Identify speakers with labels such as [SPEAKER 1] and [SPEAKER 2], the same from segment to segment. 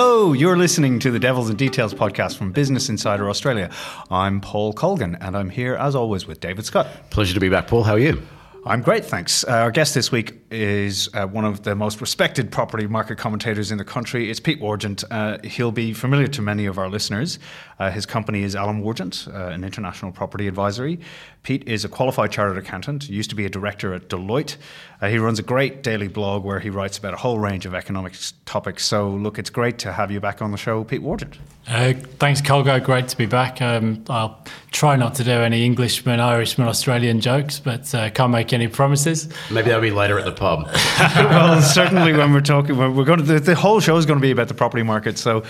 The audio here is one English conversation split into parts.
[SPEAKER 1] Hello, you're listening to the Devils and Details podcast from Business Insider Australia. I'm Paul Colgan, and I'm here as always with David Scott.
[SPEAKER 2] Pleasure to be back, Paul. How are you?
[SPEAKER 1] I'm great, thanks. Uh, our guest this week is uh, one of the most respected property market commentators in the country. It's Pete Wargent. Uh, he'll be familiar to many of our listeners. Uh, his company is Allen Wargent, uh, an international property advisory. Pete is a qualified chartered accountant, used to be a director at Deloitte. Uh, he runs a great daily blog where he writes about a whole range of economic topics. So, look, it's great to have you back on the show, Pete Wargent.
[SPEAKER 3] Uh, thanks, Colgo. Great to be back. Um, I'll try not to do any Englishman, Irishman, Australian jokes, but uh, can't make any promises.
[SPEAKER 2] Maybe that'll be later at the pub.
[SPEAKER 1] well, certainly when we're talking, we're going to the, the, whole show is going to be about the property market. So,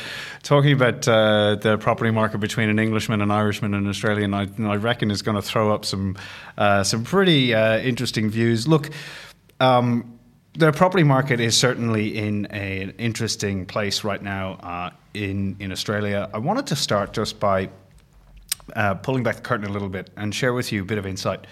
[SPEAKER 1] talking about uh, the property market between an Englishman, an Irishman, and an Australian, I, I reckon is going to throw up some uh, some pretty uh, interesting views. Look. Um, the property market is certainly in a, an interesting place right now uh, in in Australia. I wanted to start just by uh, pulling back the curtain a little bit and share with you a bit of insight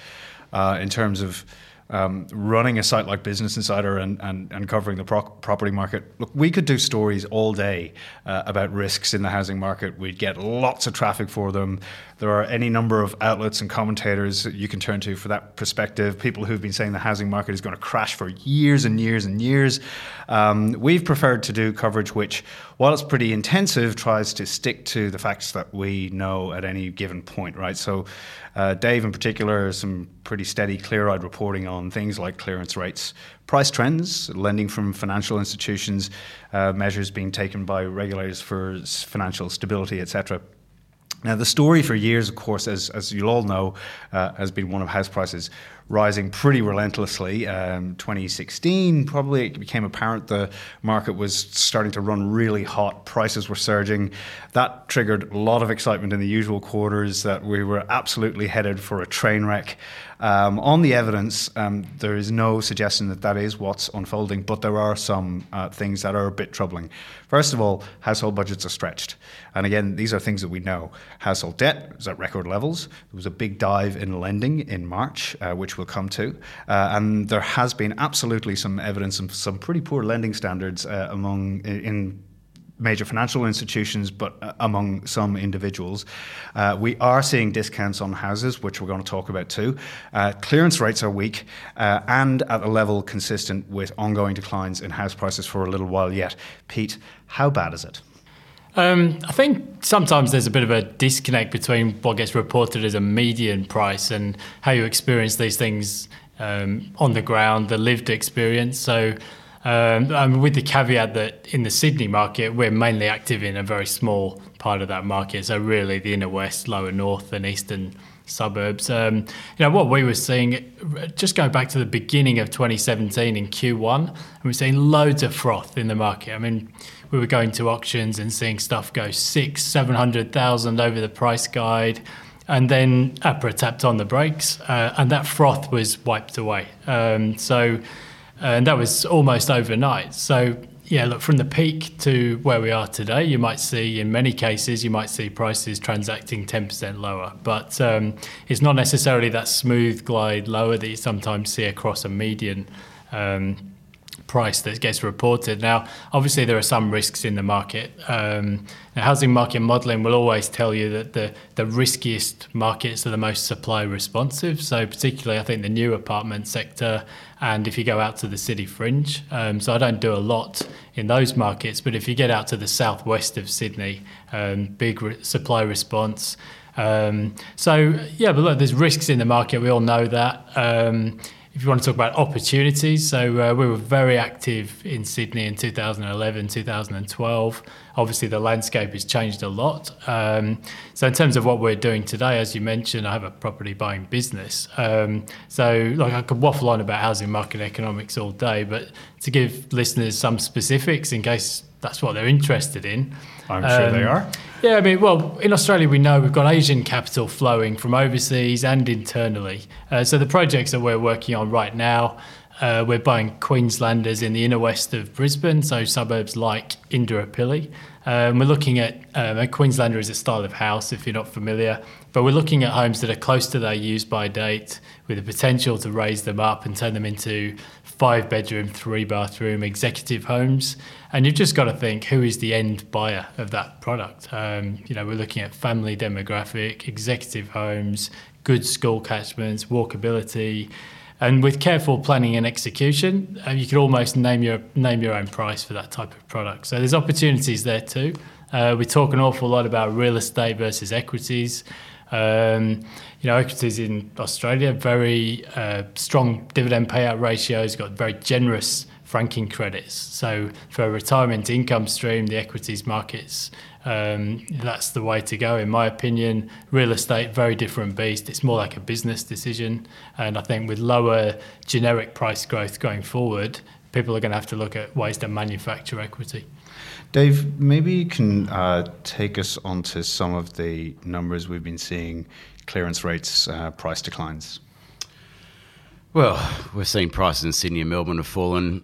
[SPEAKER 1] uh, in terms of um, running a site like Business Insider and, and, and covering the pro- property market, look, we could do stories all day uh, about risks in the housing market. We'd get lots of traffic for them. There are any number of outlets and commentators you can turn to for that perspective. People who've been saying the housing market is going to crash for years and years and years. Um, we've preferred to do coverage which, while it's pretty intensive, tries to stick to the facts that we know at any given point, right? So, uh, Dave, in particular, some pretty steady, clear eyed reporting on things like clearance rates, price trends, lending from financial institutions, uh, measures being taken by regulators for financial stability, etc. Now, the story for years, of course, as, as you'll all know, uh, has been one of house prices rising pretty relentlessly. Um, 2016, probably it became apparent the market was starting to run really hot. Prices were surging. That triggered a lot of excitement in the usual quarters that we were absolutely headed for a train wreck. Um, on the evidence, um, there is no suggestion that that is what's unfolding, but there are some uh, things that are a bit troubling. First of all, household budgets are stretched. And again, these are things that we know. Household debt is at record levels. There was a big dive in lending in March, uh, which we'll come to. Uh, and there has been absolutely some evidence of some pretty poor lending standards uh, among in major financial institutions, but uh, among some individuals. Uh, we are seeing discounts on houses, which we're going to talk about too. Uh, clearance rates are weak uh, and at a level consistent with ongoing declines in house prices for a little while yet. Pete, how bad is it?
[SPEAKER 3] Um, I think sometimes there's a bit of a disconnect between what gets reported as a median price and how you experience these things um, on the ground, the lived experience. So um, with the caveat that in the Sydney market, we're mainly active in a very small part of that market. So really, the inner west, lower north, and eastern suburbs. Um, you know what we were seeing, just going back to the beginning of 2017 in Q1, and we're seeing loads of froth in the market. I mean, we were going to auctions and seeing stuff go six, seven hundred thousand over the price guide. And then APRA tapped on the brakes, uh, and that froth was wiped away. Um, so and that was almost overnight. So yeah, look from the peak to where we are today, you might see in many cases you might see prices transacting ten percent lower, but um, it's not necessarily that smooth glide lower that you sometimes see across a median. Um, price that gets reported. Now, obviously, there are some risks in the market. Um, the housing market modelling will always tell you that the, the riskiest markets are the most supply responsive. So, particularly, I think the new apartment sector, and if you go out to the city fringe. Um, so, I don't do a lot in those markets, but if you get out to the southwest of Sydney, um, big re- supply response. Um, so yeah, but look, there's risks in the market. We all know that. Um, if you want to talk about opportunities, so uh, we were very active in Sydney in 2011, 2012. Obviously, the landscape has changed a lot. Um, so, in terms of what we're doing today, as you mentioned, I have a property buying business. Um, so, like, I could waffle on about housing market economics all day, but to give listeners some specifics in case that's what they're interested in.
[SPEAKER 1] I'm sure they um, are.
[SPEAKER 3] Yeah, I mean, well, in Australia, we know we've got Asian capital flowing from overseas and internally. Uh, so the projects that we're working on right now, Uh, we're buying Queenslanders in the inner west of Brisbane, so suburbs like Indooroopilly. Um, we're looking at um, a Queenslander is a style of house, if you're not familiar, but we're looking at homes that are close to their use by date with the potential to raise them up and turn them into five bedroom, three bathroom executive homes. And you've just got to think who is the end buyer of that product. Um, you know, we're looking at family demographic, executive homes, good school catchments, walkability. And with careful planning and execution, uh, you could almost name your name your own price for that type of product. So there's opportunities there too. Uh, we talk an awful lot about real estate versus equities. Um, you know, equities in Australia very uh, strong dividend payout ratios, got very generous franking credits. So for a retirement income stream, the equities markets um, that's the way to go, in my opinion. Real estate, very different beast. It's more like a business decision. And I think with lower generic price growth going forward, people are going to have to look at ways to manufacture equity.
[SPEAKER 1] Dave, maybe you can uh, take us onto some of the numbers we've been seeing clearance rates, uh, price declines.
[SPEAKER 2] Well, we're seeing prices in Sydney and Melbourne have fallen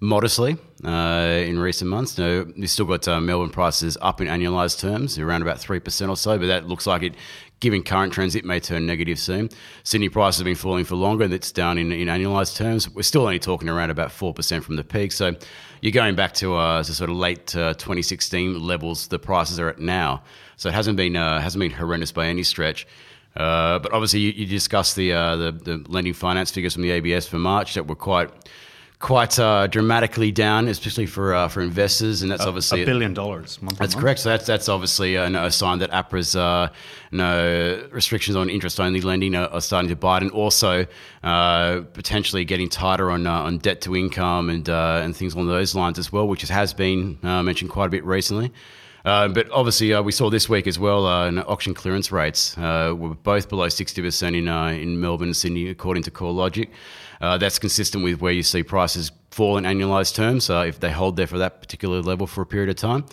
[SPEAKER 2] modestly uh, in recent months. No, we've still got uh, Melbourne prices up in annualised terms, around about 3% or so, but that looks like it, given current trends, it may turn negative soon. Sydney prices have been falling for longer, and it's down in, in annualised terms. We're still only talking around about 4% from the peak. So you're going back to, uh, to sort of late uh, 2016 levels the prices are at now. So it hasn't been, uh, hasn't been horrendous by any stretch. Uh, but obviously, you, you discussed the, the, the lending finance figures from the ABS for March that were quite quite uh, dramatically down, especially for uh, for investors, and that's
[SPEAKER 1] a,
[SPEAKER 2] obviously
[SPEAKER 1] a billion dollars.
[SPEAKER 2] That's correct. So that's that's obviously a, a sign that APRA's uh, no restrictions on interest only lending are, are, starting to bite, and also uh, potentially getting tighter on uh, on debt to income and uh, and things along those lines as well, which has been mentioned quite a bit recently. Uh, but obviously, uh, we saw this week as well uh, auction clearance rates were both below 60% in, in Melbourne and Sydney, according to CoreLogic. Uh, that's consistent with where you see prices fall in annualised terms uh, if they hold there for that particular level for a period of time.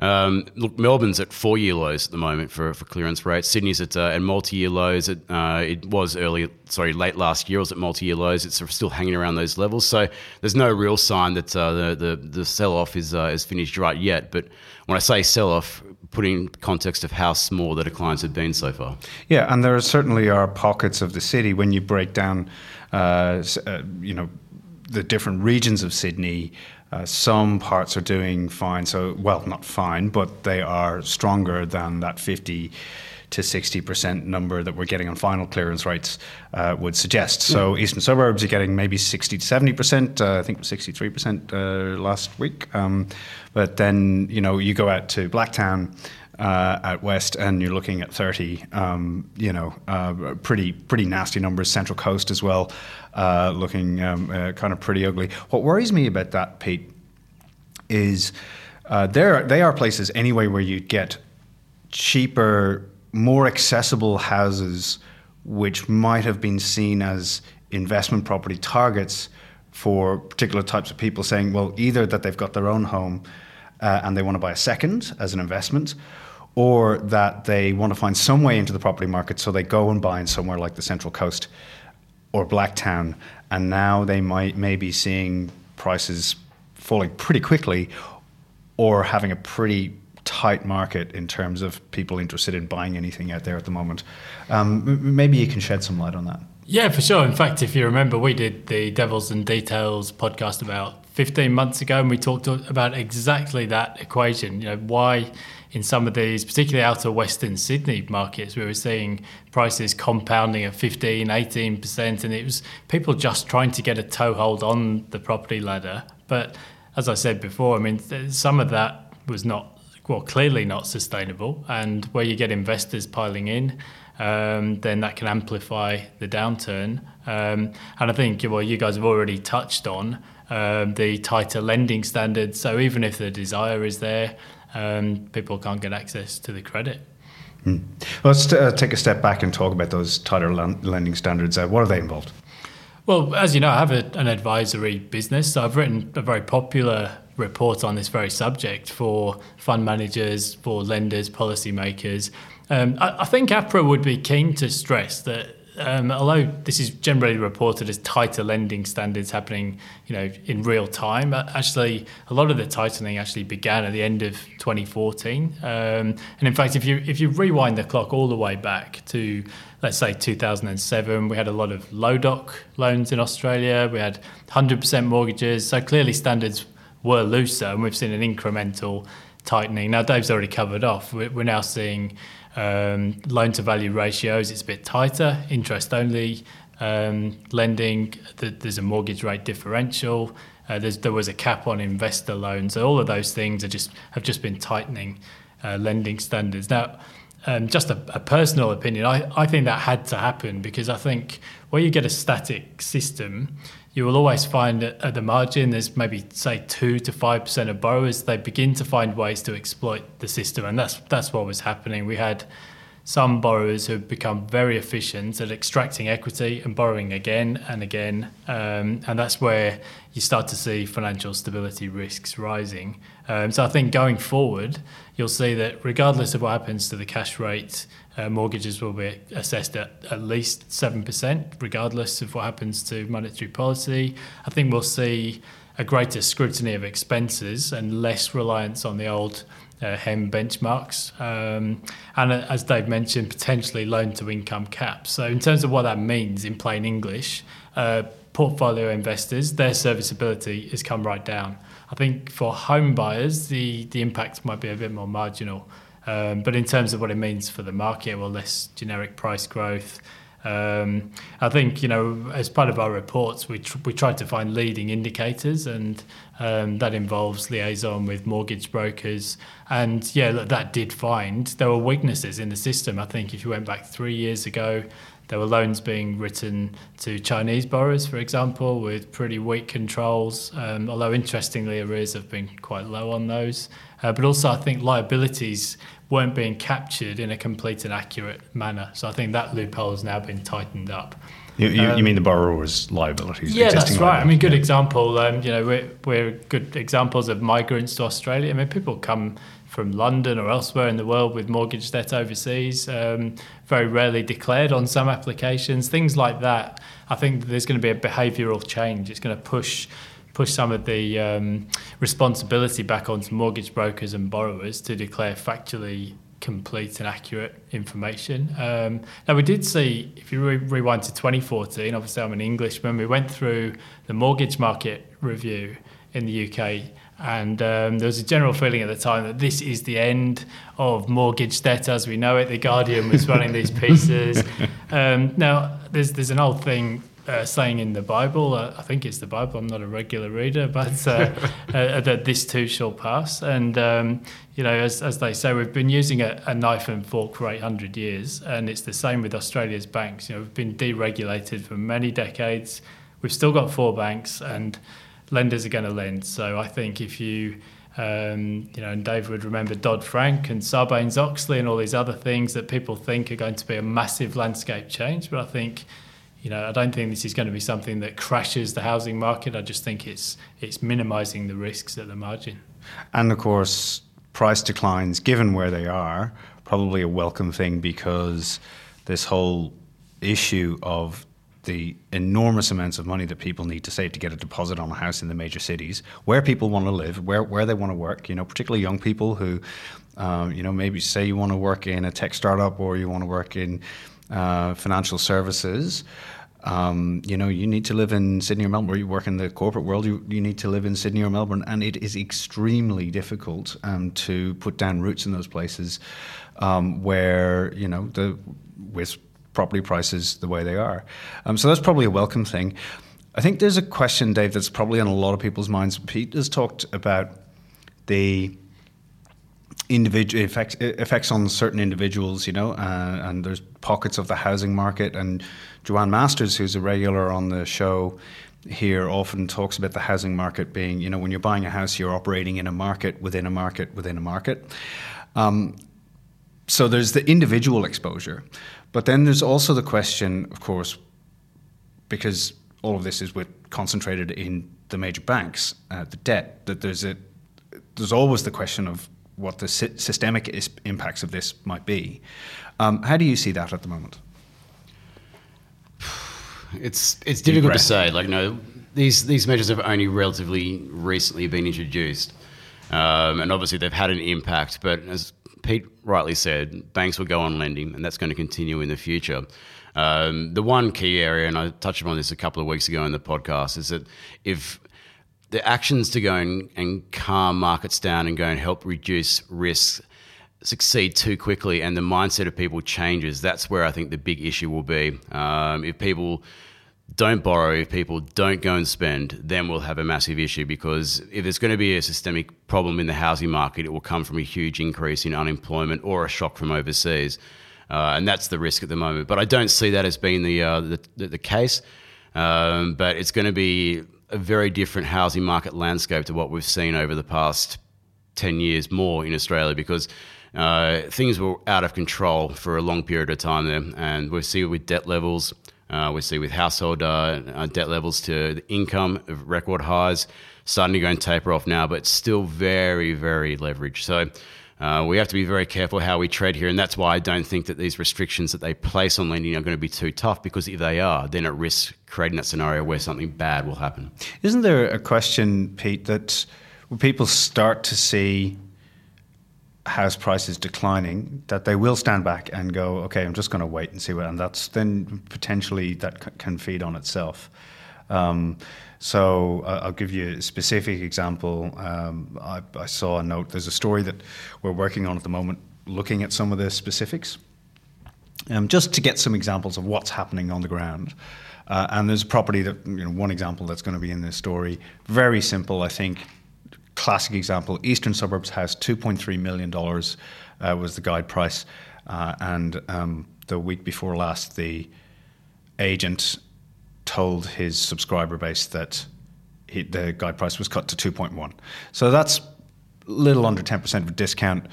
[SPEAKER 2] Um, look, Melbourne's at four-year lows at the moment for, for clearance rates. Sydney's at, uh, at multi-year lows. It, uh, it was early, sorry, late last year. It was at multi-year lows. It's still hanging around those levels. So there's no real sign that uh, the, the, the sell-off is uh, is finished right yet. But when I say sell-off, putting context of how small the declines have been so far.
[SPEAKER 1] Yeah, and there are certainly are pockets of the city when you break down uh, uh, you know, the different regions of Sydney. Uh, some parts are doing fine. So, well, not fine, but they are stronger than that 50 to 60% number that we're getting on final clearance rates uh, would suggest. So, mm. eastern suburbs are getting maybe 60 to 70%. Uh, I think 63% uh, last week. Um, but then, you know, you go out to Blacktown uh, at West, and you're looking at 30. Um, you know, uh, pretty pretty nasty numbers. Central Coast as well, uh, looking um, uh, kind of pretty ugly. What worries me about that, Pete, is uh, there they are places anyway where you get cheaper, more accessible houses, which might have been seen as investment property targets for particular types of people, saying, well, either that they've got their own home. Uh, and they want to buy a second as an investment, or that they want to find some way into the property market, so they go and buy in somewhere like the Central Coast or Blacktown, and now they might may be seeing prices falling pretty quickly, or having a pretty tight market in terms of people interested in buying anything out there at the moment. Um, maybe you can shed some light on that.
[SPEAKER 3] Yeah, for sure. In fact, if you remember, we did the Devils and Details podcast about 15 months ago, and we talked about exactly that equation. You know, why in some of these, particularly outer Western Sydney markets, we were seeing prices compounding at 15, 18%, and it was people just trying to get a toehold on the property ladder. But as I said before, I mean, some of that was not, well, clearly not sustainable. And where you get investors piling in, um, then that can amplify the downturn. Um, and I think, well, you guys have already touched on um, the tighter lending standards. So even if the desire is there, um, people can't get access to the credit.
[SPEAKER 1] Well, let's uh, take a step back and talk about those tighter lending standards. Uh, what are they involved?
[SPEAKER 3] Well, as you know, I have a, an advisory business. So I've written a very popular report on this very subject for fund managers, for lenders, policymakers. Um, I, I think APRA would be keen to stress that um, although this is generally reported as tighter lending standards happening, you know, in real time, uh, actually a lot of the tightening actually began at the end of 2014. Um, and in fact, if you if you rewind the clock all the way back to let's say 2007, we had a lot of low doc loans in Australia. We had 100% mortgages, so clearly standards were looser, and we've seen an incremental tightening. Now, Dave's already covered off. We're now seeing um, loan to value ratios, it's a bit tighter. Interest only um, lending, there's a mortgage rate differential. Uh, there was a cap on investor loans. So all of those things are just have just been tightening uh, lending standards. Now, um, just a, a, personal opinion, I, I think that had to happen because I think where you get a static system, you will always find at the margin there's maybe say two to five percent of borrowers they begin to find ways to exploit the system, and that's that's what was happening. We had some borrowers who have become very efficient at extracting equity and borrowing again and again, um, and that's where you start to see financial stability risks rising. Um, so I think going forward, you'll see that regardless of what happens to the cash rate uh, mortgages will be assessed at at least 7%, regardless of what happens to monetary policy. I think we'll see a greater scrutiny of expenses and less reliance on the old uh, HEM benchmarks. Um, and uh, as Dave mentioned, potentially loan to income caps. So, in terms of what that means in plain English, uh, portfolio investors, their serviceability has come right down. I think for home buyers, the, the impact might be a bit more marginal. Um, but in terms of what it means for the market, well, less generic price growth. Um, I think you know, as part of our reports, we tr- we tried to find leading indicators, and um, that involves liaison with mortgage brokers. And yeah, that did find there were weaknesses in the system. I think if you went back three years ago, there were loans being written to Chinese borrowers, for example, with pretty weak controls. Um, although interestingly, arrears have been quite low on those. Uh, but also, I think liabilities weren't being captured in a complete and accurate manner. So I think that loophole has now been tightened up.
[SPEAKER 1] You, you, um, you mean the borrower's liabilities?
[SPEAKER 3] Yeah, that's right. I mean, good yeah. example. Um, you know, we're, we're good examples of migrants to Australia. I mean, people come from London or elsewhere in the world with mortgage debt overseas, um, very rarely declared on some applications, things like that. I think there's going to be a behavioural change. It's going to push push some of the um, responsibility back onto mortgage brokers and borrowers to declare factually complete and accurate information. Um, now, we did see, if you re- rewind to 2014, obviously I'm an Englishman, we went through the mortgage market review in the UK. And um, there was a general feeling at the time that this is the end of mortgage debt as we know it. The Guardian was running these pieces. Um, now, there's there's an old thing uh, saying in the Bible, uh, I think it's the Bible, I'm not a regular reader, but uh, uh, that this too shall pass. And, um, you know, as, as they say, we've been using a, a, knife and fork for 800 years, and it's the same with Australia's banks. You know, we've been deregulated for many decades. We've still got four banks, and lenders are going to lend. So I think if you um, you know, and Dave would remember Dodd Frank and Sarbanes Oxley and all these other things that people think are going to be a massive landscape change. But I think you know, I don't think this is going to be something that crashes the housing market. I just think it's it's minimising the risks at the margin.
[SPEAKER 1] And of course, price declines, given where they are, probably a welcome thing because this whole issue of the enormous amounts of money that people need to save to get a deposit on a house in the major cities, where people want to live, where, where they want to work, you know, particularly young people who, um, you know, maybe say you want to work in a tech startup or you want to work in uh, financial services. Um, you know, you need to live in Sydney or Melbourne. You work in the corporate world. You, you need to live in Sydney or Melbourne, and it is extremely difficult um, to put down roots in those places um, where you know the with property prices the way they are. Um, so that's probably a welcome thing. I think there's a question, Dave, that's probably on a lot of people's minds. Pete has talked about the individual effects, effects on certain individuals, you know, uh, and there's pockets of the housing market. And Joanne Masters, who's a regular on the show here, often talks about the housing market being, you know, when you're buying a house, you're operating in a market within a market within a market. Um, so there's the individual exposure, but then there's also the question, of course, because all of this is with concentrated in the major banks, uh, the debt. That there's a there's always the question of what the systemic is, impacts of this might be. Um, how do you see that at the moment?
[SPEAKER 2] it's it's difficult to say. Like, no, these these measures have only relatively recently been introduced, um, and obviously they've had an impact. But as Pete rightly said, banks will go on lending, and that's going to continue in the future. Um, the one key area, and I touched upon this a couple of weeks ago in the podcast, is that if the actions to go and, and calm markets down and go and help reduce risks succeed too quickly and the mindset of people changes, that's where I think the big issue will be. Um, if people don't borrow, if people don't go and spend, then we'll have a massive issue because if there's going to be a systemic problem in the housing market, it will come from a huge increase in unemployment or a shock from overseas. Uh, and that's the risk at the moment. But I don't see that as being the, uh, the, the, case. Um, but it's going to be a very different housing market landscape to what we've seen over the past 10 years more in Australia because uh, things were out of control for a long period of time there, and we see it with debt levels. Uh, we see with household uh, uh, debt levels to the income of record highs starting to go and taper off now, but still very, very leveraged. So uh, we have to be very careful how we tread here, and that's why I don't think that these restrictions that they place on lending are going to be too tough. Because if they are, then it risks creating that scenario where something bad will happen.
[SPEAKER 1] Isn't there a question, Pete, that people start to see house prices declining, that they will stand back and go, okay, I'm just going to wait and see what, and that's then potentially that c- can feed on itself. Um, so uh, I'll give you a specific example. Um, I, I, saw a note. There's a story that we're working on at the moment, looking at some of the specifics, um, just to get some examples of what's happening on the ground. Uh, and there's a property that you know one example that's going to be in this story. Very simple, I think classic example, Eastern Suburbs House, $2.3 million uh, was the guide price. Uh, and um, the week before last, the agent told his subscriber base that he, the guide price was cut to 2.1. So that's little under 10% of a discount.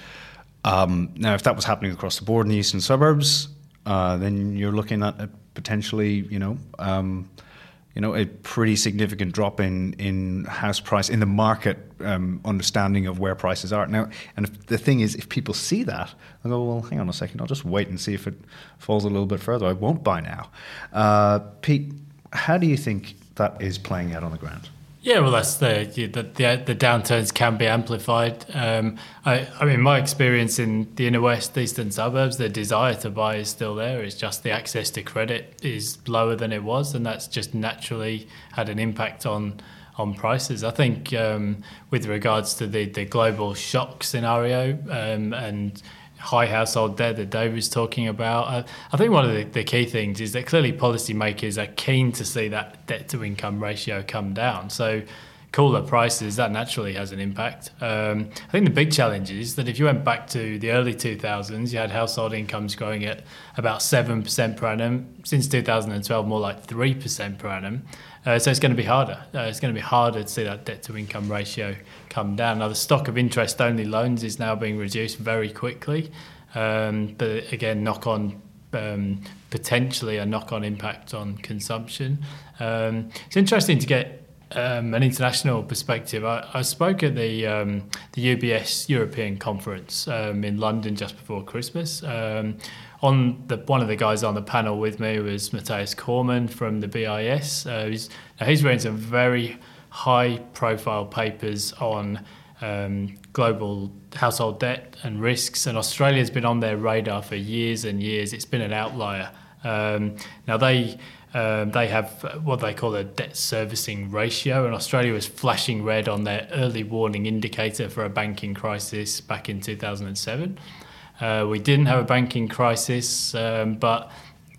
[SPEAKER 1] Um, now, if that was happening across the board in the eastern suburbs, uh, then you're looking at potentially, you know, um, you know, a pretty significant drop in, in house price in the market um, understanding of where prices are now. And if, the thing is, if people see that, I go, well, hang on a second, I'll just wait and see if it falls a little bit further. I won't buy now. Uh, Pete, how do you think that is playing out on the ground?
[SPEAKER 3] Yeah, well, that's the the, the, the downturns can be amplified. Um, I, I mean, my experience in the inner west, eastern suburbs, the desire to buy is still there. It's just the access to credit is lower than it was, and that's just naturally had an impact on on prices. I think um, with regards to the the global shock scenario um, and high household debt that Dave was talking about. I think one of the, the, key things is that clearly policymakers are keen to see that debt to income ratio come down. So, cooler prices, that naturally has an impact. Um, I think the big challenge is that if you went back to the early 2000s, you had household incomes growing at about 7% per annum. Since 2012, more like 3% per annum. Uh, so it's going to be harder. Uh, it's going to be harder to see that debt to income ratio come down. Now, the stock of interest only loans is now being reduced very quickly. Um, but again, knock on um, potentially a knock on impact on consumption. Um, it's interesting to get um, an international perspective. I, I spoke at the um, the UBS European conference um, in London just before Christmas. Um, on the one of the guys on the panel with me was Matthias Kormann from the BIS. Uh, he's, he's written some very high profile papers on um, global household debt and risks, and Australia's been on their radar for years and years. It's been an outlier. Um, now they um, they have what they call a debt servicing ratio, and Australia was flashing red on their early warning indicator for a banking crisis back in 2007. Uh, we didn't have a banking crisis, um, but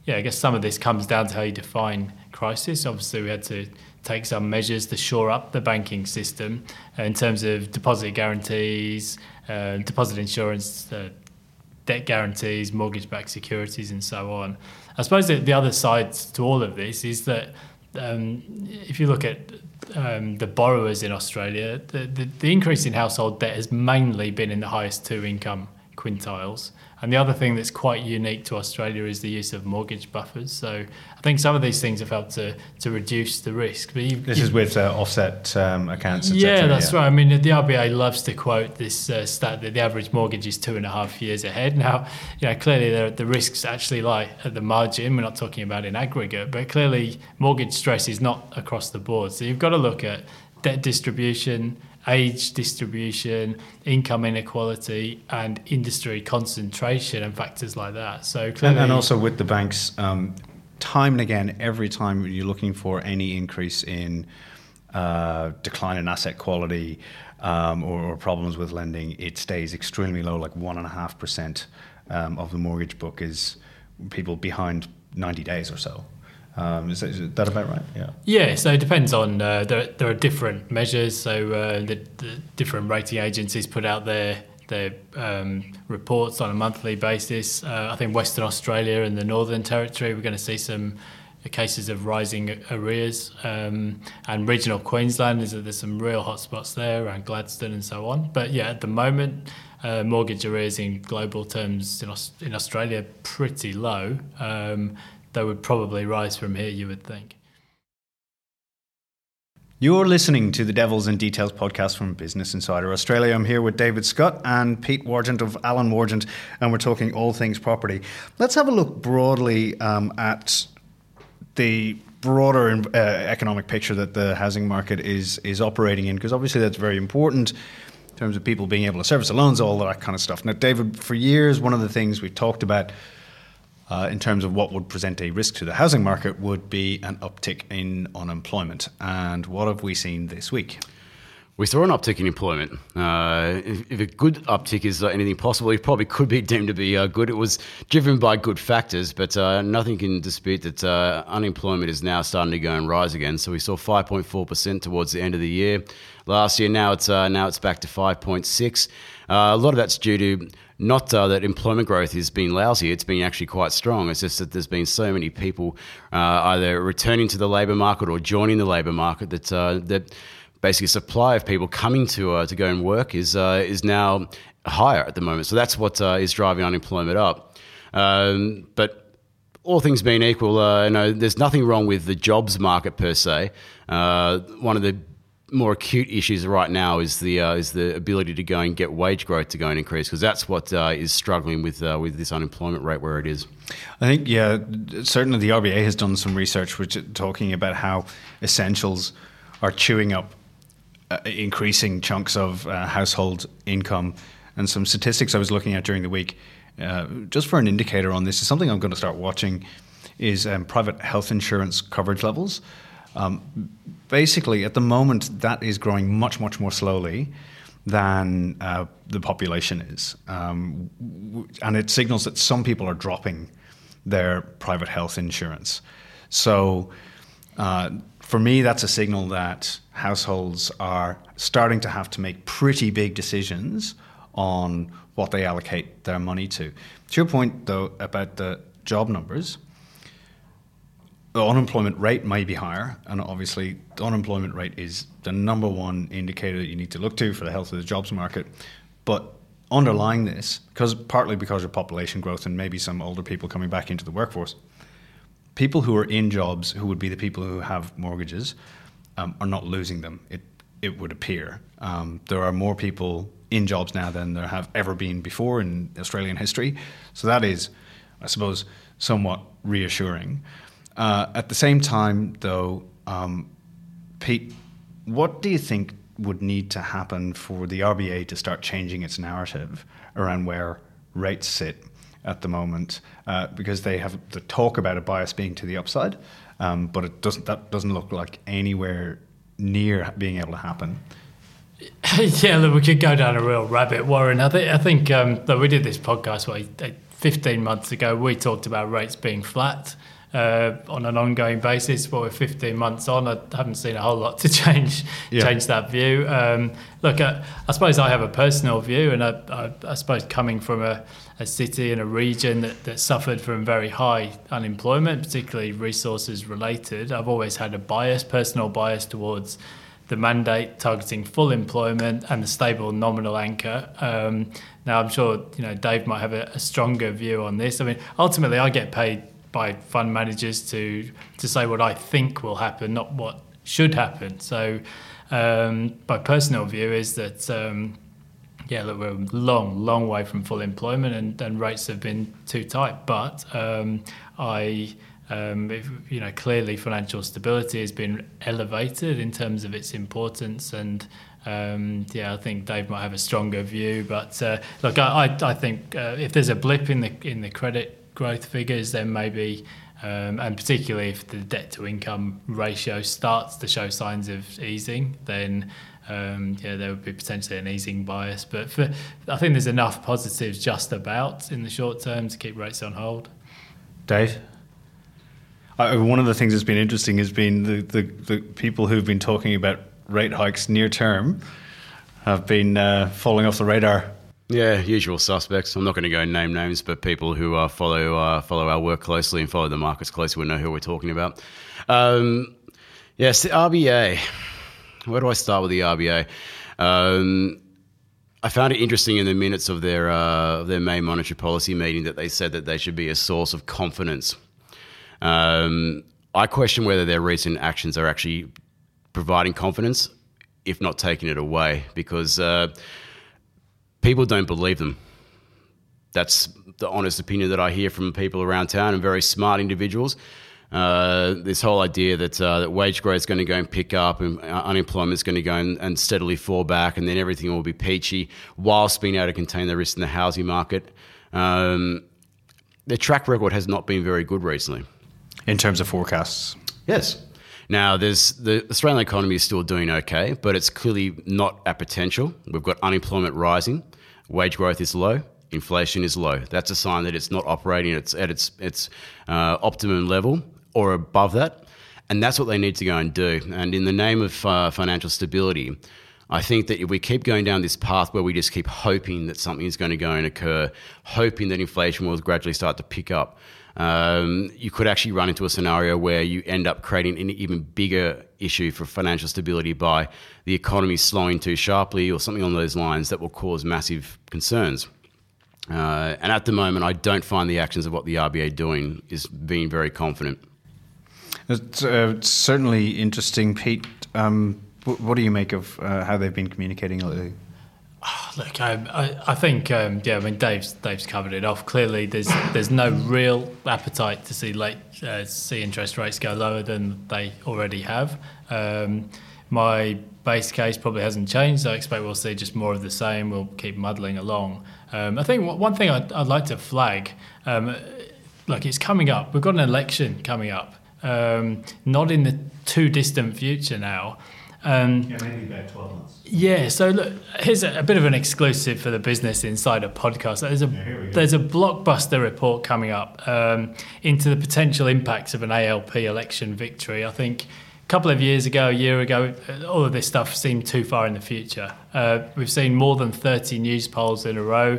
[SPEAKER 3] yeah, I guess some of this comes down to how you define crisis. Obviously, we had to take some measures to shore up the banking system in terms of deposit guarantees, uh, deposit insurance, uh, debt guarantees, mortgage backed securities, and so on. I suppose the, the other side to all of this is that um, if you look at um, the borrowers in Australia, the, the, the, increase in household debt has mainly been in the highest two income quintiles. And the other thing that's quite unique to Australia is the use of mortgage buffers. So I think some of these things have helped to, to reduce the risk.
[SPEAKER 1] But this is with uh, offset um, accounts.
[SPEAKER 3] Yeah, that's yeah. right. I mean, the RBA loves to quote this uh, stat that the average mortgage is two and a half years ahead. Now, you know, clearly the, the risks actually lie at the margin. We're not talking about in aggregate, but clearly mortgage stress is not across the board. So you've got to look at debt distribution age distribution, income inequality, and industry concentration and factors like that. So
[SPEAKER 1] clearly, and, and also with the banks, um, time and again, every time you're looking for any increase in uh, decline in asset quality um, or, or, problems with lending, it stays extremely low, like one and a half percent um, of the mortgage book is people behind 90 days or so. Um, is, that, is, that about right?
[SPEAKER 3] Yeah. Yeah. So it depends on uh, there. There are different measures. So uh, the, the, different rating agencies put out their their um, reports on a monthly basis. Uh, I think Western Australia and the Northern Territory, we're going to see some cases of rising arrears. Um, and regional Queensland is that there's some real hotspots there around Gladstone and so on. But yeah, at the moment. Uh, mortgage arrears in global terms in, Aus- in Australia pretty low. Um, they would probably rise from here, you would think.
[SPEAKER 1] You're listening to the Devils and Details podcast from Business Insider Australia. I'm here with David Scott and Pete Wargent of Allen Wargent, and we're talking all things property. Let's have a look broadly um, at the broader uh, economic picture that the housing market is is operating in, because obviously that's very important in terms of people being able to service the loans, all that kind of stuff. Now, David, for years, one of the things we've talked about uh, in terms of what would present a risk to the housing market would be an uptick in unemployment. And what have we seen this week?
[SPEAKER 2] We saw an uptick in employment. Uh, if, if, a good uptick is uh, anything possible, it probably could be deemed to be uh, good. It was driven by good factors, but uh, nothing can dispute that uh, unemployment is now starting to go and rise again. So we saw 5.4% towards the end of the year last year. Now it's now it's back to 5.6. a lot of that's due to not uh, that employment growth has been lousy, it's been actually quite strong. It's just that there's been so many people uh, either returning to the labour market or joining the labour market that uh, that basically supply of people coming to uh, to go and work is uh, is now higher at the moment. So that's what is driving unemployment up. Um, but all things being equal, uh, you know, there's nothing wrong with the jobs market per se. Uh, one of the more acute issues right now is the uh, is the ability to go and get wage growth to go and increase because that's what uh, is struggling with uh, with this unemployment rate where it is.
[SPEAKER 1] I think yeah, certainly the RBA has done some research which talking about how essentials are chewing up uh, increasing chunks of uh, household income, and some statistics I was looking at during the week. Uh, just for an indicator on this is something I'm going to start watching is um, private health insurance coverage levels. Um, basically, at the moment, that is growing much, much more slowly than uh, the population is. Um, and it signals that some people are dropping their private health insurance. So, uh, for me, that's a signal that households are starting to have to make pretty big decisions on what they allocate their money to. To your point, though, about the job numbers, the unemployment rate may be higher, and obviously, the unemployment rate is the number one indicator that you need to look to for the health of the jobs market. But underlying this, because partly because of population growth and maybe some older people coming back into the workforce, people who are in jobs, who would be the people who have mortgages, um, are not losing them. It it would appear um, there are more people in jobs now than there have ever been before in Australian history. So that is, I suppose, somewhat reassuring. Uh, at the same time, though, um, Pete, what do you think would need to happen for the RBA to start changing its narrative around where rates sit at the moment? Uh, because they have the talk about a bias being to the upside, um, but it doesn't. That doesn't look like anywhere near being able to happen.
[SPEAKER 3] yeah, look, we could go down a real rabbit, Warren. I think I think um, we did this podcast what, 15 months ago. We talked about rates being flat uh, on an ongoing basis. Well, we're 15 months on. I haven't seen a whole lot to change yeah. change that view. Um, look, I, I, suppose I have a personal view, and I, I, I suppose coming from a, a, city and a region that, that suffered from very high unemployment, particularly resources related, I've always had a bias, personal bias towards the mandate targeting full employment and the stable nominal anchor. Um, now, I'm sure you know Dave might have a, a stronger view on this. I mean, ultimately, I get paid by fund managers to to say what I think will happen, not what should happen. So, um, my personal view is that. Um, yeah, look, we're a long, long way from full employment, and, and rates have been too tight. But um, I, um, if, you know, clearly financial stability has been elevated in terms of its importance, and um, yeah, I think Dave might have a stronger view. But uh, look, I, I, I think uh, if there's a blip in the in the credit growth figures, then maybe. Um, and particularly if the debt to income ratio starts to show signs of easing, then um, yeah, there would be potentially an easing bias. But for, I think there's enough positives just about in the short term to keep rates on hold.
[SPEAKER 1] Dave? One of the things that's been interesting has been the, the, the, people who've been talking about rate hikes near term have been uh, falling off the radar.
[SPEAKER 2] Yeah, usual suspects. I'm not going to go name names, but people who uh, follow uh, follow our work closely and follow the markets closely will know who we're talking about. Um, yes, the RBA. Where do I start with the RBA? Um, I found it interesting in the minutes of their uh, their May monetary policy meeting that they said that they should be a source of confidence. Um, I question whether their recent actions are actually providing confidence, if not taking it away, because uh, people don't believe them. That's the honest opinion that I hear from people around town and very smart individuals. Uh, this whole idea that, uh, that wage growth is going to go and pick up and uh, unemployment is going to go and, and, steadily fall back, and then everything will be peachy whilst being able to contain the risk in the housing market. Um, their track record has not been very good recently.
[SPEAKER 1] In terms of forecasts?
[SPEAKER 2] Yes. Now, there's the Australian economy is still doing okay, but it's clearly not at potential. We've got unemployment rising, wage growth is low, inflation is low. That's a sign that it's not operating at its, at its, its uh, optimum level or above that. And that's what they need to go and do. And in the name of uh, financial stability, I think that if we keep going down this path where we just keep hoping that something is going to go and occur, hoping that inflation will gradually start to pick up, um, you could actually run into a scenario where you end up creating an even bigger issue for financial stability by the economy slowing too sharply or something on those lines that will cause massive concerns. Uh, and at the moment, I don't find the actions of what the RBA doing is being very confident.
[SPEAKER 1] It's uh, certainly interesting, Pete. Um, what do you make of uh, how they've been communicating lately?
[SPEAKER 3] Oh, look, I, I, think um, yeah. I mean, Dave's Dave's covered it off. Clearly, there's there's no real appetite to see late uh, see interest rates go lower than they already have. Um, my base case probably hasn't changed. I expect we'll see just more of the same. We'll keep muddling along. Um, I think one thing I'd, I'd like to flag, um, look, it's coming up. We've got an election coming up um, not in the too distant future now.
[SPEAKER 1] Um, yeah, maybe about 12 months.
[SPEAKER 3] Yeah, so look, here's a, a, bit of an exclusive for the Business Insider podcast. There's a, yeah, there's a blockbuster report coming up um, into the potential impacts of an ALP election victory. I think a couple of years ago, a year ago, all of this stuff seemed too far in the future. Uh, we've seen more than 30 Newspolls in a row You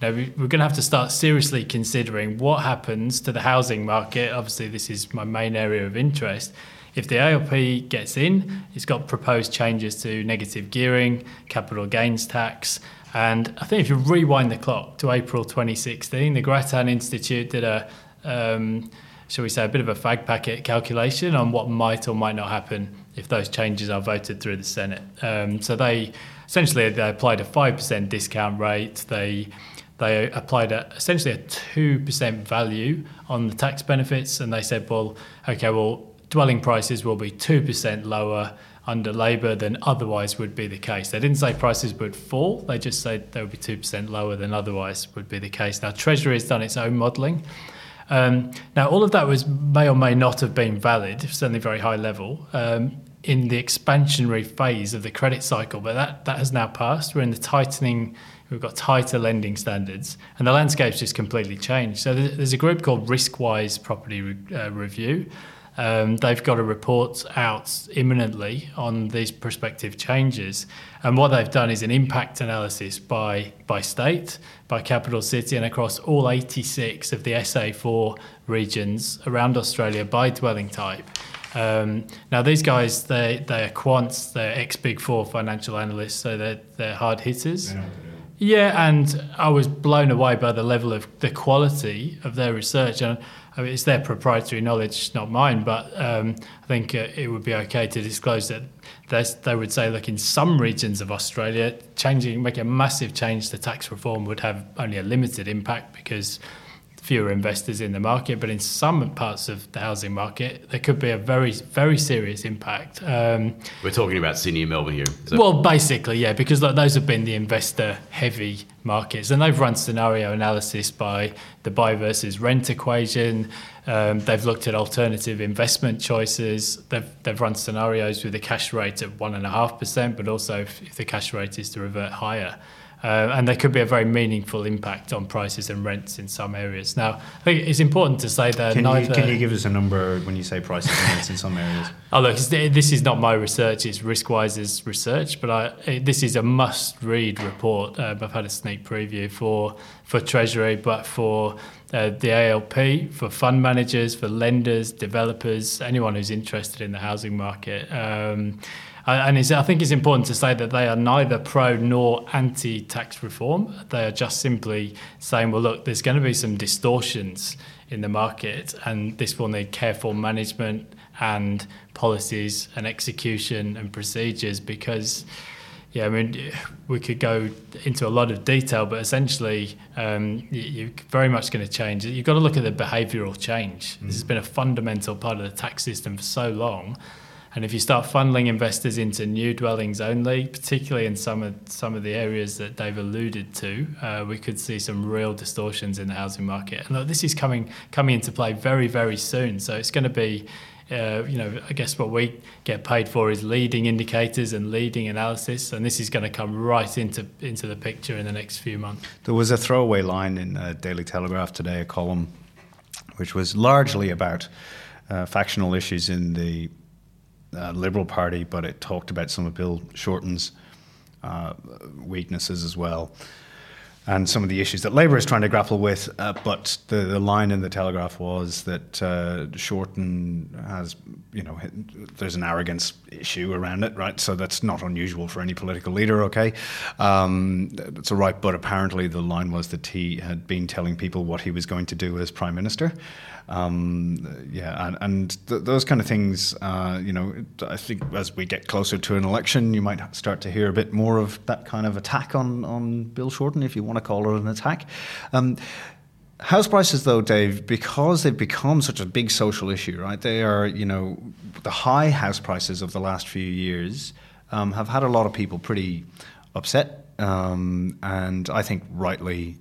[SPEAKER 3] know, we're going to have to start seriously considering what happens to the housing market. Obviously, this is my main area of interest. If the ALP gets in, it's got proposed changes to negative gearing, capital gains tax, and I think if you rewind the clock to April 2016, the Grattan Institute did a, um, shall we say, a bit of a fag packet calculation on what might or might not happen if those changes are voted through the Senate. Um, so they essentially they applied a 5% discount rate. They they applied a, essentially a 2% value on the tax benefits and they said, well, okay, well, dwelling prices will be 2% lower under Labour than otherwise would be the case. They didn't say prices would fall, they just said they would be 2% lower than otherwise would be the case. Now, Treasury has done its own modelling. Um, now, all of that was may or may not have been valid, certainly very high level, um, in the expansionary phase of the credit cycle, but that, that has now passed. We're in the tightening We've got tighter lending standards, and the landscape's just completely changed. So there's a group called Riskwise Property Re- uh, Review. Um, they've got a report out imminently on these prospective changes, and what they've done is an impact analysis by by state, by capital city, and across all 86 of the SA4 regions around Australia by dwelling type. Um, now these guys, they they are quants, they're ex Big Four financial analysts, so they're they're hard hitters. Yeah, and I was blown away by the level of the quality of their research, and I mean, it's their proprietary knowledge, not mine. But um, I think uh, it would be okay to disclose that they, they would say, look, in some regions of Australia, changing, making a massive change to tax reform would have only a limited impact because fewer investors in the market, but in some parts of the housing market, there could be a very, very serious impact. Um,
[SPEAKER 2] We're talking about Sydney and Melbourne here.
[SPEAKER 3] So. Well, basically, yeah, because like, those have been the investor-heavy markets, and they've run scenario analysis by the buy versus rent equation. Um, they've looked at alternative investment choices. They've, they've run scenarios with a cash rate of one and a half percent, but also if, if the cash rate is to revert higher. Uh, and there could be a very meaningful impact on prices and rents in some areas. Now, I think it's important to say that
[SPEAKER 1] can
[SPEAKER 3] neither.
[SPEAKER 1] You, can you give us a number when you say prices and rents in some areas?
[SPEAKER 3] Oh, look, this is not my research; it's Riskwise's research. But I, this is a must-read report. Um, I've had a sneak preview for for Treasury, but for uh, the ALP, for fund managers, for lenders, developers, anyone who's interested in the housing market. Um, and I think it's important to say that they are neither pro nor anti tax reform. They are just simply saying, well, look, there's going to be some distortions in the market, and this will need careful management and policies and execution and procedures because. Yeah, I mean, we could go into a lot of detail, but essentially, um, you're very much going to change. You've got to look at the behavioural change. Mm. This has been a fundamental part of the tax system for so long and if you start funneling investors into new dwellings only, particularly in some of some of the areas that they've alluded to, uh, we could see some real distortions in the housing market. And look, this is coming coming into play very very soon. So it's going to be. Uh, you know, I guess what we get paid for is leading indicators and leading analysis, and this is going to come right into into the picture in the next few months.
[SPEAKER 1] There was a throwaway line in uh, Daily Telegraph today, a column, which was largely about uh, factional issues in the uh, Liberal Party, but it talked about some of Bill Shorten's uh, weaknesses as well. And some of the issues that Labour is trying to grapple with, uh, but the, the line in the Telegraph was that uh, Shorten has, you know, there's an arrogance issue around it, right? So that's not unusual for any political leader, okay? Um, that's all right, but apparently the line was that he had been telling people what he was going to do as Prime Minister. Um, yeah, and, and th- those kind of things, uh, you know, I think as we get closer to an election, you might start to hear a bit more of that kind of attack on, on Bill Shorten, if you want to call it an attack. Um, House prices, though, Dave, because they've become such a big social issue, right? They are, you know, the high house prices of the last few years um, have had a lot of people pretty upset, um, and I think rightly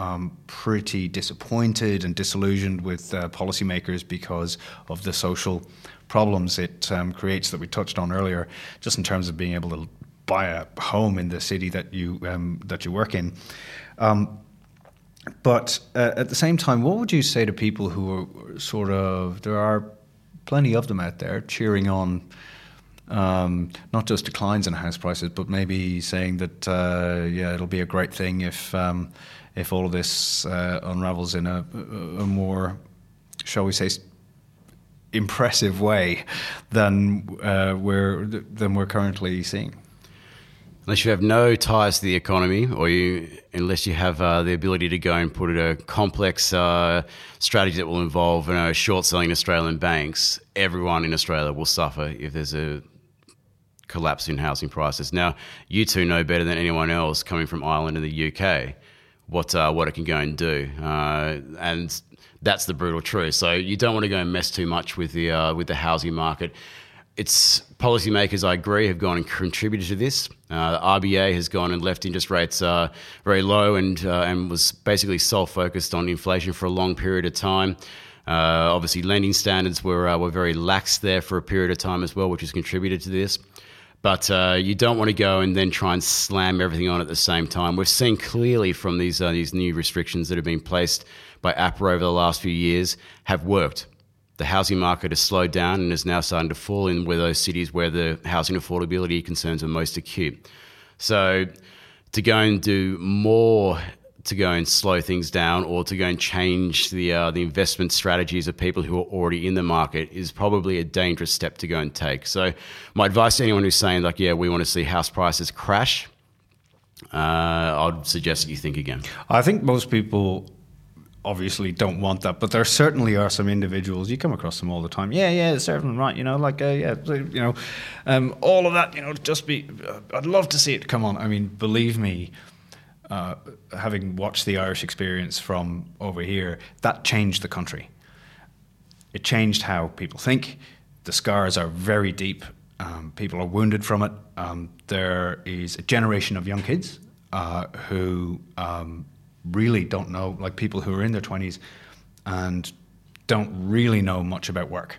[SPEAKER 1] um, pretty disappointed and disillusioned with uh, policymakers because of the social problems it um, creates that we touched on earlier, just in terms of being able to buy a home in the city that you um, that you work in. Um, but uh, at the same time, what would you say to people who are sort of there are plenty of them out there cheering on um, not just declines in house prices, but maybe saying that uh, yeah, it'll be a great thing if um, if all of this uh, unravels in a, a, more, shall we say, impressive way than uh, we're than we're currently seeing.
[SPEAKER 2] Unless you have no ties to the economy, or you, unless you have uh, the ability to go and put a complex uh, strategy that will involve you know, short selling Australian banks, everyone in Australia will suffer if there's a collapse in housing prices. Now, you two know better than anyone else coming from Ireland and the UK what uh, what it can go and do, uh, and that's the brutal truth. So you don't want to go and mess too much with the uh, with the housing market. It's policymakers, I agree, have gone and contributed to this. Uh, the RBA has gone and left interest rates uh, very low and uh, and was basically sole focused on inflation for a long period of time. obviously, lending standards were were very lax there for a period of time as well, which has contributed to this but uh, you don't want to go and then try and slam everything on at the same time. We've seen clearly from these uh, these new restrictions that have been placed by APRA over the last few years have worked. The housing market has slowed down and is now starting to fall in with those cities where the housing affordability concerns are most acute. So, to go and do more to go and slow things down or to go and change the uh, the investment strategies of people who are already in the market is probably a dangerous step to go and take. So, my advice to anyone who's saying like, yeah, we want to see house prices crash, uh, I'd suggest that you think again.
[SPEAKER 1] I think most people obviously don't want that, but there certainly are some individuals you come across them all the time. Yeah, yeah, certainly right. You know, like uh, yeah, you know, um, all of that. You know, just be. Uh, I'd love to see it come on. I mean, believe me uh, having watched the Irish experience from over here, that changed the country. It changed how people think. The scars are very deep. Um, people are wounded from it. Um, there is a generation of young kids uh, who um, really don't know, like people who are in their 20s and don't really know much about work.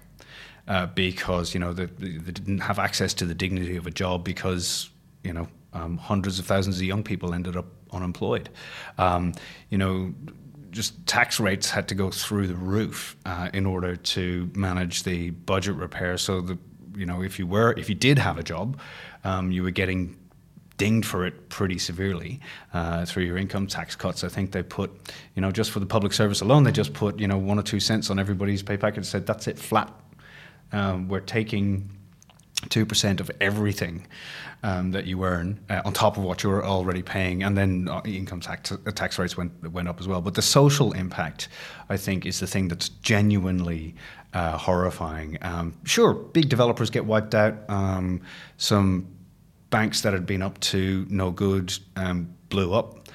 [SPEAKER 1] Uh, because you know they, they, didn't have access to the dignity of a job because you know um, hundreds of thousands of young people ended up unemployed. Um, you know, just tax rates had to go through the roof uh, in order to manage the budget repair. So the you know if you were if you did have a job, um, you were getting dinged for it pretty severely uh, through your income tax cuts. I think they put, you know, just for the public service alone, they just put, you know, one or two cents on everybody's pay packet and said, that's it, flat. Um, we're taking 2% of everything um, that you earn uh, on top of what you're already paying, and then uh, income tax uh, tax rates went went up as well. But the social impact, I think, is the thing that's genuinely uh, horrifying. Um, sure, big developers get wiped out. Um, some banks that had been up to no good um, blew up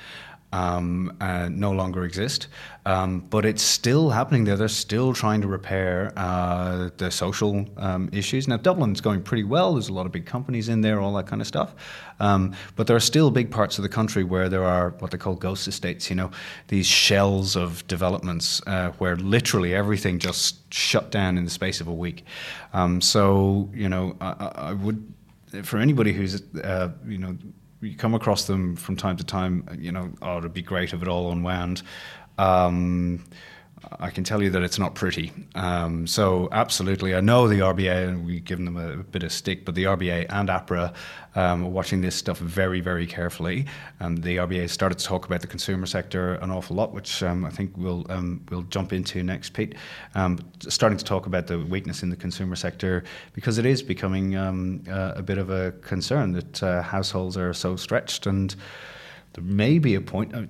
[SPEAKER 1] um, uh, no longer exist. Um, but it's still happening there. They're still trying to repair uh, the social um, issues. Now, Dublin's going pretty well. There's a lot of big companies in there, all that kind of stuff. Um, but there are still big parts of the country where there are what they call ghost estates, you know, these shells of developments uh, where literally everything just shut down in the space of a week. Um, so, you know, I, I would, for anybody who's, uh, you know, you come across them from time to time. You know, oh, it'd be great if it all unwound. Um, I can tell you that it's not pretty. Um, so absolutely, I know the RBA, and we've given them a, a bit of stick, but the RBA and APRA um, are watching this stuff very, very carefully. And the RBA started to talk about the consumer sector an awful lot, which um, I think we'll um, we'll jump into next, Pete. Um, starting to talk about the weakness in the consumer sector because it is becoming um, uh, a bit of a concern that uh, households are so stretched, and there may be a point. Uh,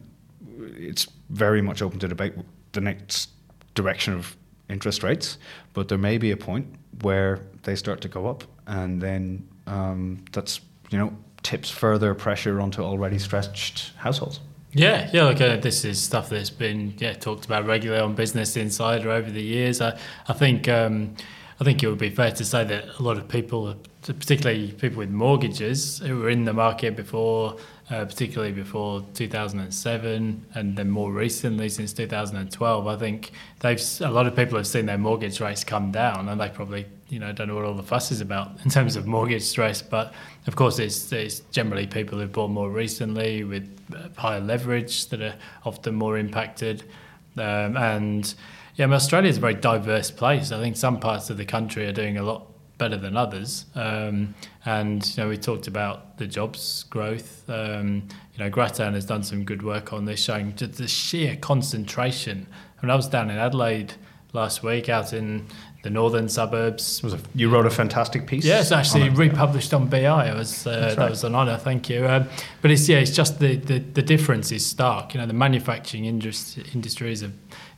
[SPEAKER 1] it's very much open to debate the next direction of interest rates, but there may be a point where they start to go up, and then um, that's you know tips further pressure onto already stretched households.
[SPEAKER 3] Yeah, yeah. Like uh, this is stuff that's been yeah talked about regularly on Business Insider over the years. I I think um, I think it would be fair to say that a lot of people, particularly people with mortgages, who were in the market before uh, particularly before 2007 and then more recently since 2012 i think they've a lot of people have seen their mortgage rates come down and they probably you know don't know what all the fuss is about in terms of mortgage stress but of course it's, it's generally people who've bought more recently with uh, higher leverage that are often more impacted um, and yeah, I mean, Australia is a very diverse place. I think some parts of the country are doing a lot better than others. Um, and you know, we talked about the jobs growth. Um, you know, Grattan has done some good work on this, showing just the sheer concentration. I mean, I was down in Adelaide last week, out in the northern suburbs.
[SPEAKER 1] A, you wrote a fantastic piece.
[SPEAKER 3] Yes, yeah, actually on republished on BI. It was uh, right. that was an honour. Thank you. Um, but it's yeah, it's just the, the the difference is stark. You know, the manufacturing industry, industries have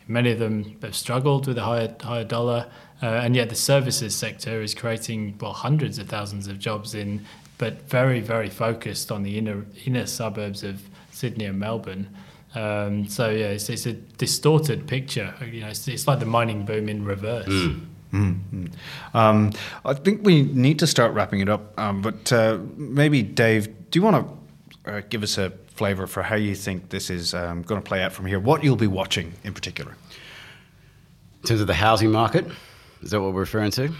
[SPEAKER 3] many of them have struggled with a higher higher dollar. Uh, and yet the services sector is creating well hundreds of thousands of jobs in, but very very focused on the inner inner suburbs of Sydney and Melbourne. Um, so yeah, it's, it's, a distorted picture. You know, it's, it's, like the mining boom in reverse. Mm.
[SPEAKER 1] Mm-hmm. Um, I think we need to start wrapping it up. Um, but uh, maybe Dave, do you want to uh, give us a flavour for how you think this is um, going to play out from here? What you'll be watching in particular?
[SPEAKER 2] In terms of the housing market, is that what we're referring to?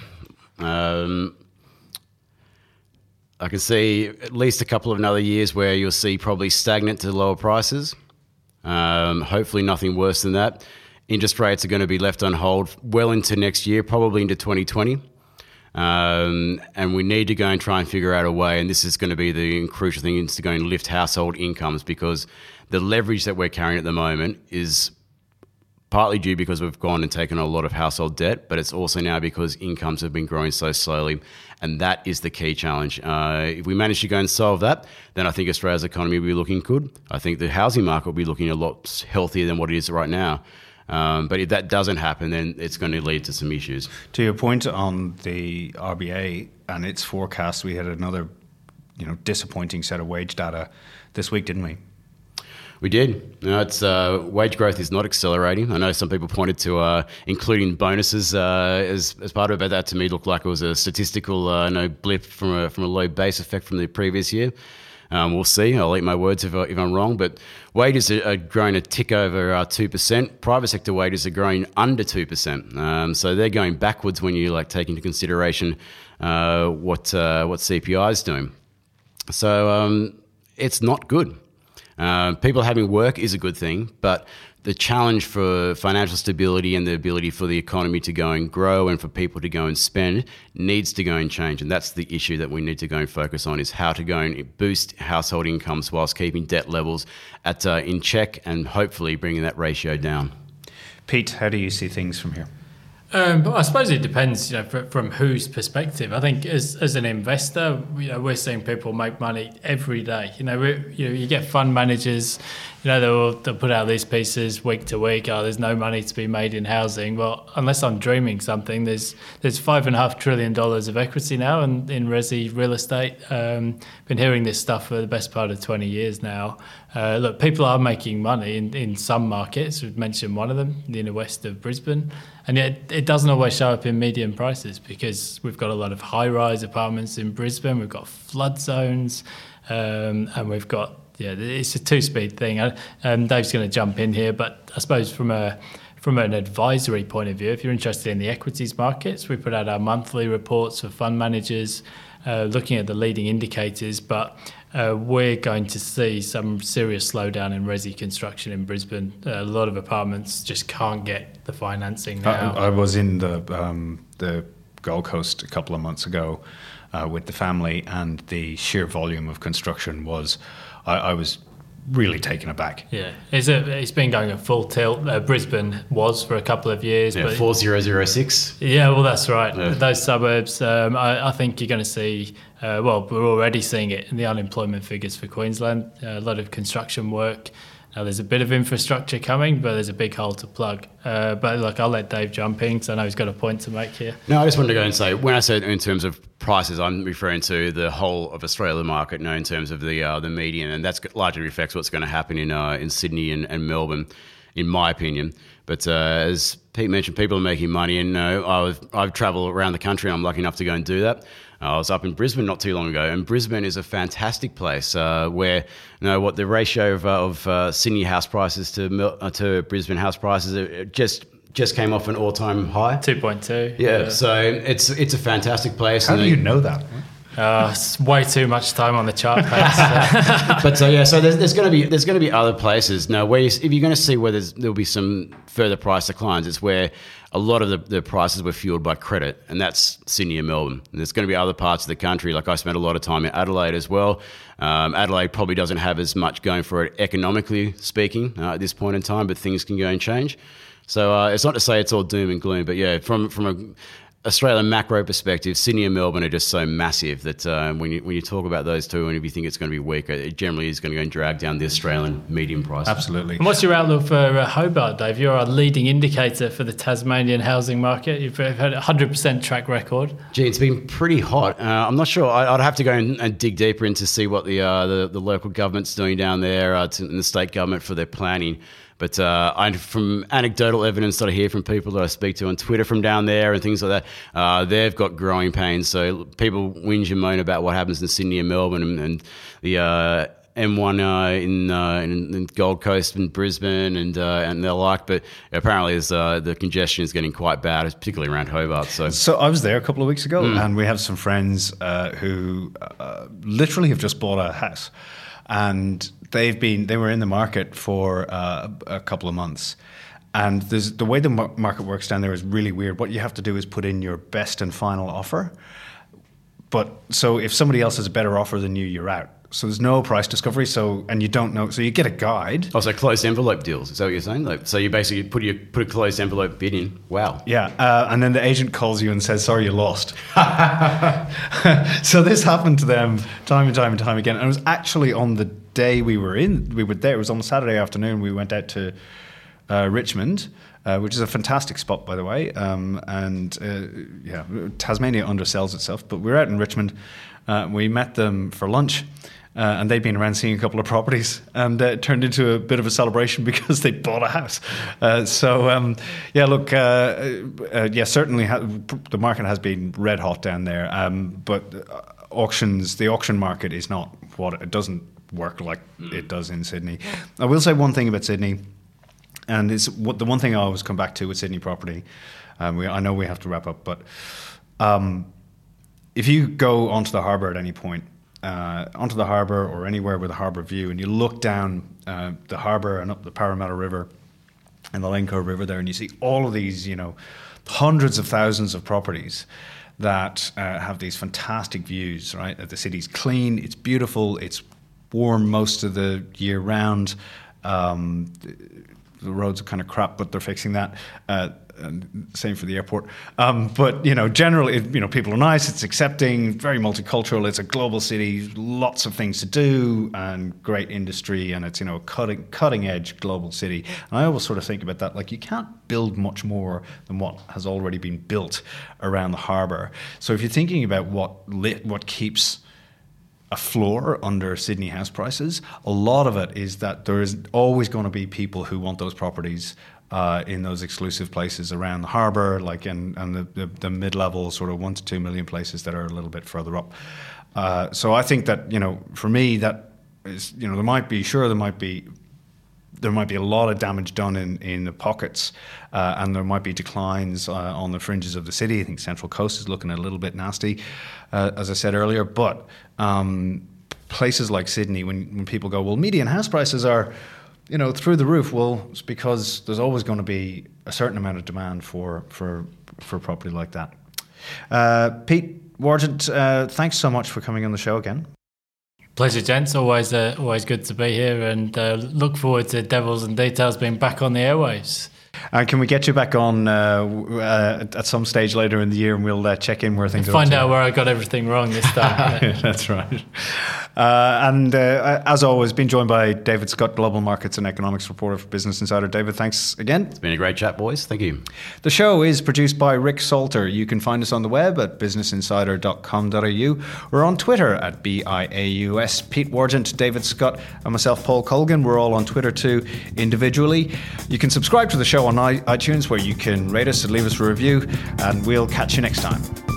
[SPEAKER 2] Um, I can see at least a couple of another years where you'll see probably stagnant to lower prices. Um, hopefully, nothing worse than that. Interest rates are going to be left on hold well into next year, probably into 2020. Um, and we need to go and try and figure out a way, and this is going to be the crucial thing, is to go and lift household incomes because the leverage that we're carrying at the moment is partly due because we've gone and taken a lot of household debt, but it's also now because incomes have been growing so slowly. And that is the key challenge. Uh, if we manage to go and solve that, then I think Australia's economy will be looking good. I think the housing market will be looking a lot healthier than what it is right now. Um, but if that doesn't happen, then it's going to lead to some issues.
[SPEAKER 1] To your point on the RBA and its forecast, we had another, you know, disappointing set of wage data this week, didn't we?
[SPEAKER 2] We did. No, it's uh, wage growth is not accelerating. I know some people pointed to uh, including bonuses uh, as, as part of it. That to me looked like it was a statistical uh, no blip from a from a low base effect from the previous year. Um, we'll see. I'll eat my words if, I, if I'm wrong. But wages are, growing a tick over uh, two percent. Private sector wages are growing under two percent. Um, so they're going backwards when you like take into consideration uh, what what CPI is doing. So um, it's not good. Uh, people having work is a good thing, but the challenge for financial stability and the ability for the economy to go and grow and for people to go and spend needs to go and change. And that's the issue that we need to go and focus on is how to go and boost household incomes whilst keeping debt levels at uh, in check and hopefully bringing that ratio down.
[SPEAKER 1] Pete, how do you see things from here?
[SPEAKER 3] Um, I suppose it depends, you know, from, from whose perspective. I think as, as an investor, you know, we're seeing people make money every day. You know, you know, you get fund managers, you know, they'll, they'll put out these pieces week to week. Oh, there's no money to be made in housing. Well, unless I'm dreaming something, there's there's five and a half trillion dollars of equity now in, in resi real estate. Um, been hearing this stuff for the best part of 20 years now. Uh, look, people are making money in, in some markets. We've mentioned one of them, the inner west of Brisbane. And yet it doesn't always show up in median prices because we've got a lot of high rise apartments in Brisbane, we've got flood zones, um, and we've got, yeah, it's a two speed thing. Um, Dave's going to jump in here, but I suppose from a from an advisory point of view, if you're interested in the equities markets, we put out our monthly reports for fund managers uh, looking at the leading indicators, but uh, we're going to see some serious slowdown in resi construction in Brisbane. Uh, a lot of apartments just can't get the financing now.
[SPEAKER 1] I, I was in the um, the Gold Coast a couple of months ago uh, with the family, and the sheer volume of construction was. I, I was really taken aback.
[SPEAKER 3] Yeah, it's, a, it's been going at full tilt. Uh, Brisbane was for a couple of years.
[SPEAKER 2] Yeah, 4006.
[SPEAKER 3] Yeah, well, that's right. Yeah. Those suburbs, um, I, I, think you're going to see, uh, well, we're already seeing it in the unemployment figures for Queensland. Uh, a lot of construction work. There's a bit of infrastructure coming, but there's a big hole to plug. Uh, but look, I'll let Dave jump in because I know he's got a point to make here.
[SPEAKER 2] No, I just wanted to go and say when I said in terms of prices, I'm referring to the whole of Australia market, no, in terms of the uh, the median, and that's largely reflects what's going to happen in uh, in Sydney and, and, Melbourne, in my opinion. But uh, as Pete mentioned, people are making money, and uh, I've I've travelled around the country, and I'm lucky enough to go and do that. I was up in Brisbane not too long ago, and Brisbane is a fantastic place uh, where you know what the ratio of, uh, of uh, Sydney house prices to uh, to Brisbane house prices just just came off an all time high.
[SPEAKER 3] Two point two.
[SPEAKER 2] Yeah, yeah, so it's it's a fantastic place.
[SPEAKER 1] How do you know that?
[SPEAKER 3] Uh, it's way too much time on the chart
[SPEAKER 2] but so yeah, so there's, there's going to be there's going to be other places now where you, if you're going to see where there'll be some further price declines, it's where a lot of the, the, prices were fueled by credit, and that's Sydney and Melbourne. And there's going to be other parts of the country, like I spent a lot of time in Adelaide as well. Um, Adelaide probably doesn't have as much going for it economically speaking uh, at this point in time, but things can go and change. So uh, it's not to say it's all doom and gloom, but yeah, from from a Australian macro perspective, Sydney and Melbourne are just so massive that uh, when you when you talk about those two, and if you think it's going to be weaker, it generally is going to go and drag down the Australian medium price.
[SPEAKER 1] Absolutely.
[SPEAKER 3] And what's your outlook for uh, Hobart, Dave? You're a leading indicator for the Tasmanian housing market. You've had a hundred percent track record.
[SPEAKER 2] Gee, it's been pretty hot. Uh, I'm not sure. I, would have to go and, and, dig deeper in to see what the uh, the, the, local government's doing down there, uh, to, and the state government for their planning. But uh, I, from anecdotal evidence that I hear from people that I speak to on Twitter from down there and things like that, uh, they've got growing pains. So people whinge and moan about what happens in Sydney and Melbourne and, and the uh, M1 uh, in, uh, in, in, Gold Coast and Brisbane and uh, and the like, but apparently uh, the congestion is getting quite bad, particularly around Hobart. So,
[SPEAKER 1] so I was there a couple of weeks ago, mm. and we have some friends uh, who uh, literally have just bought a house, and they've been they were in the market for uh, a couple of months. And the way the market works down there is really weird. What you have to do is put in your best and final offer. But so if somebody else has a better offer than you, you're out. so there's no price discovery. So and you don't know. So you get a guide.
[SPEAKER 2] Oh, so closed envelope deals. Is that what you're saying? Like, so you basically put your put a closed envelope bid in. Wow.
[SPEAKER 1] Yeah, uh, and then the agent calls you and says, "Sorry, you lost." so this happened to them time and time and time again. And it was actually on the day we were in, we were there. It was on Saturday afternoon. We went out to uh, Richmond. Uh, which is a fantastic spot, by the way. Um, and uh, yeah, Tasmania undersells itself, but we were out in Richmond. Uh, we met them for lunch, uh, and they'd been around seeing a couple of properties, and uh, it turned into a bit of a celebration because they bought a house. Uh, so um, yeah, look, yeah, certainly ha- the market has been red hot down there, um, but auctions, the auction market is not what it doesn't work like it does in Sydney. I will say one thing about Sydney and it's what the one thing I always come back to with Sydney property. Um, we, I know we have to wrap up, but um, if you go onto the harbour at any point, uh, onto the harbour or anywhere with a harbour view, and you look down uh, the harbour and up the Parramatta River and the Lane Cove River there, and you see all of these, you know, hundreds of thousands of properties that uh, have these fantastic views. Right, the city's clean, it's beautiful, it's warm most of the year round. Um, the roads are kind of crap, but they're fixing that. Uh, same for the airport. Um, but you know, generally, you know, people are nice. It's accepting, very multicultural. It's a global city, lots of things to do, and great industry. And it's you know, a cutting cutting edge global city. And I always sort of think about that. Like you can't build much more than what has already been built around the harbour. So if you're thinking about what lit, what keeps a floor under Sydney house prices. A lot of it is that there is always going to be people who want those properties uh, in those exclusive places around the harbour, like in and the, the, the mid level sort of one to two million places that are a little bit further up. Uh, so I think that you know, for me, that is you know, there might be sure there might be there might be a lot of damage done in, in the pockets, uh, and there might be declines uh, on the fringes of the city. I think Central Coast is looking a little bit nasty, uh, as I said earlier. But um, places like Sydney, when, when people go, well, median house prices are, you know, through the roof. Well, it's because there's always going to be a certain amount of demand for for for property like that. Uh, Pete Wargent, uh, thanks so much for coming on the show again.
[SPEAKER 3] Pleasure, gents. Always, uh, always good to be here, and uh, look forward to Devils and Details being back on the airwaves.
[SPEAKER 1] And can we get you back on uh, uh, at some stage later in the year, and we'll uh, check in where things are.
[SPEAKER 3] find out where I got everything wrong this time.
[SPEAKER 1] That's right. Uh, and uh, as always, been joined by David Scott, Global Markets and Economics reporter for Business Insider. David, thanks again.
[SPEAKER 2] It's been a great chat, boys. Thank you.
[SPEAKER 1] The show is produced by Rick Salter. You can find us on the web at businessinsider.com.au. We're on Twitter at BIAUS. Pete Wargent, David Scott, and myself, Paul Colgan. We're all on Twitter too, individually. You can subscribe to the show on iTunes where you can rate us and leave us a review, and we'll catch you next time.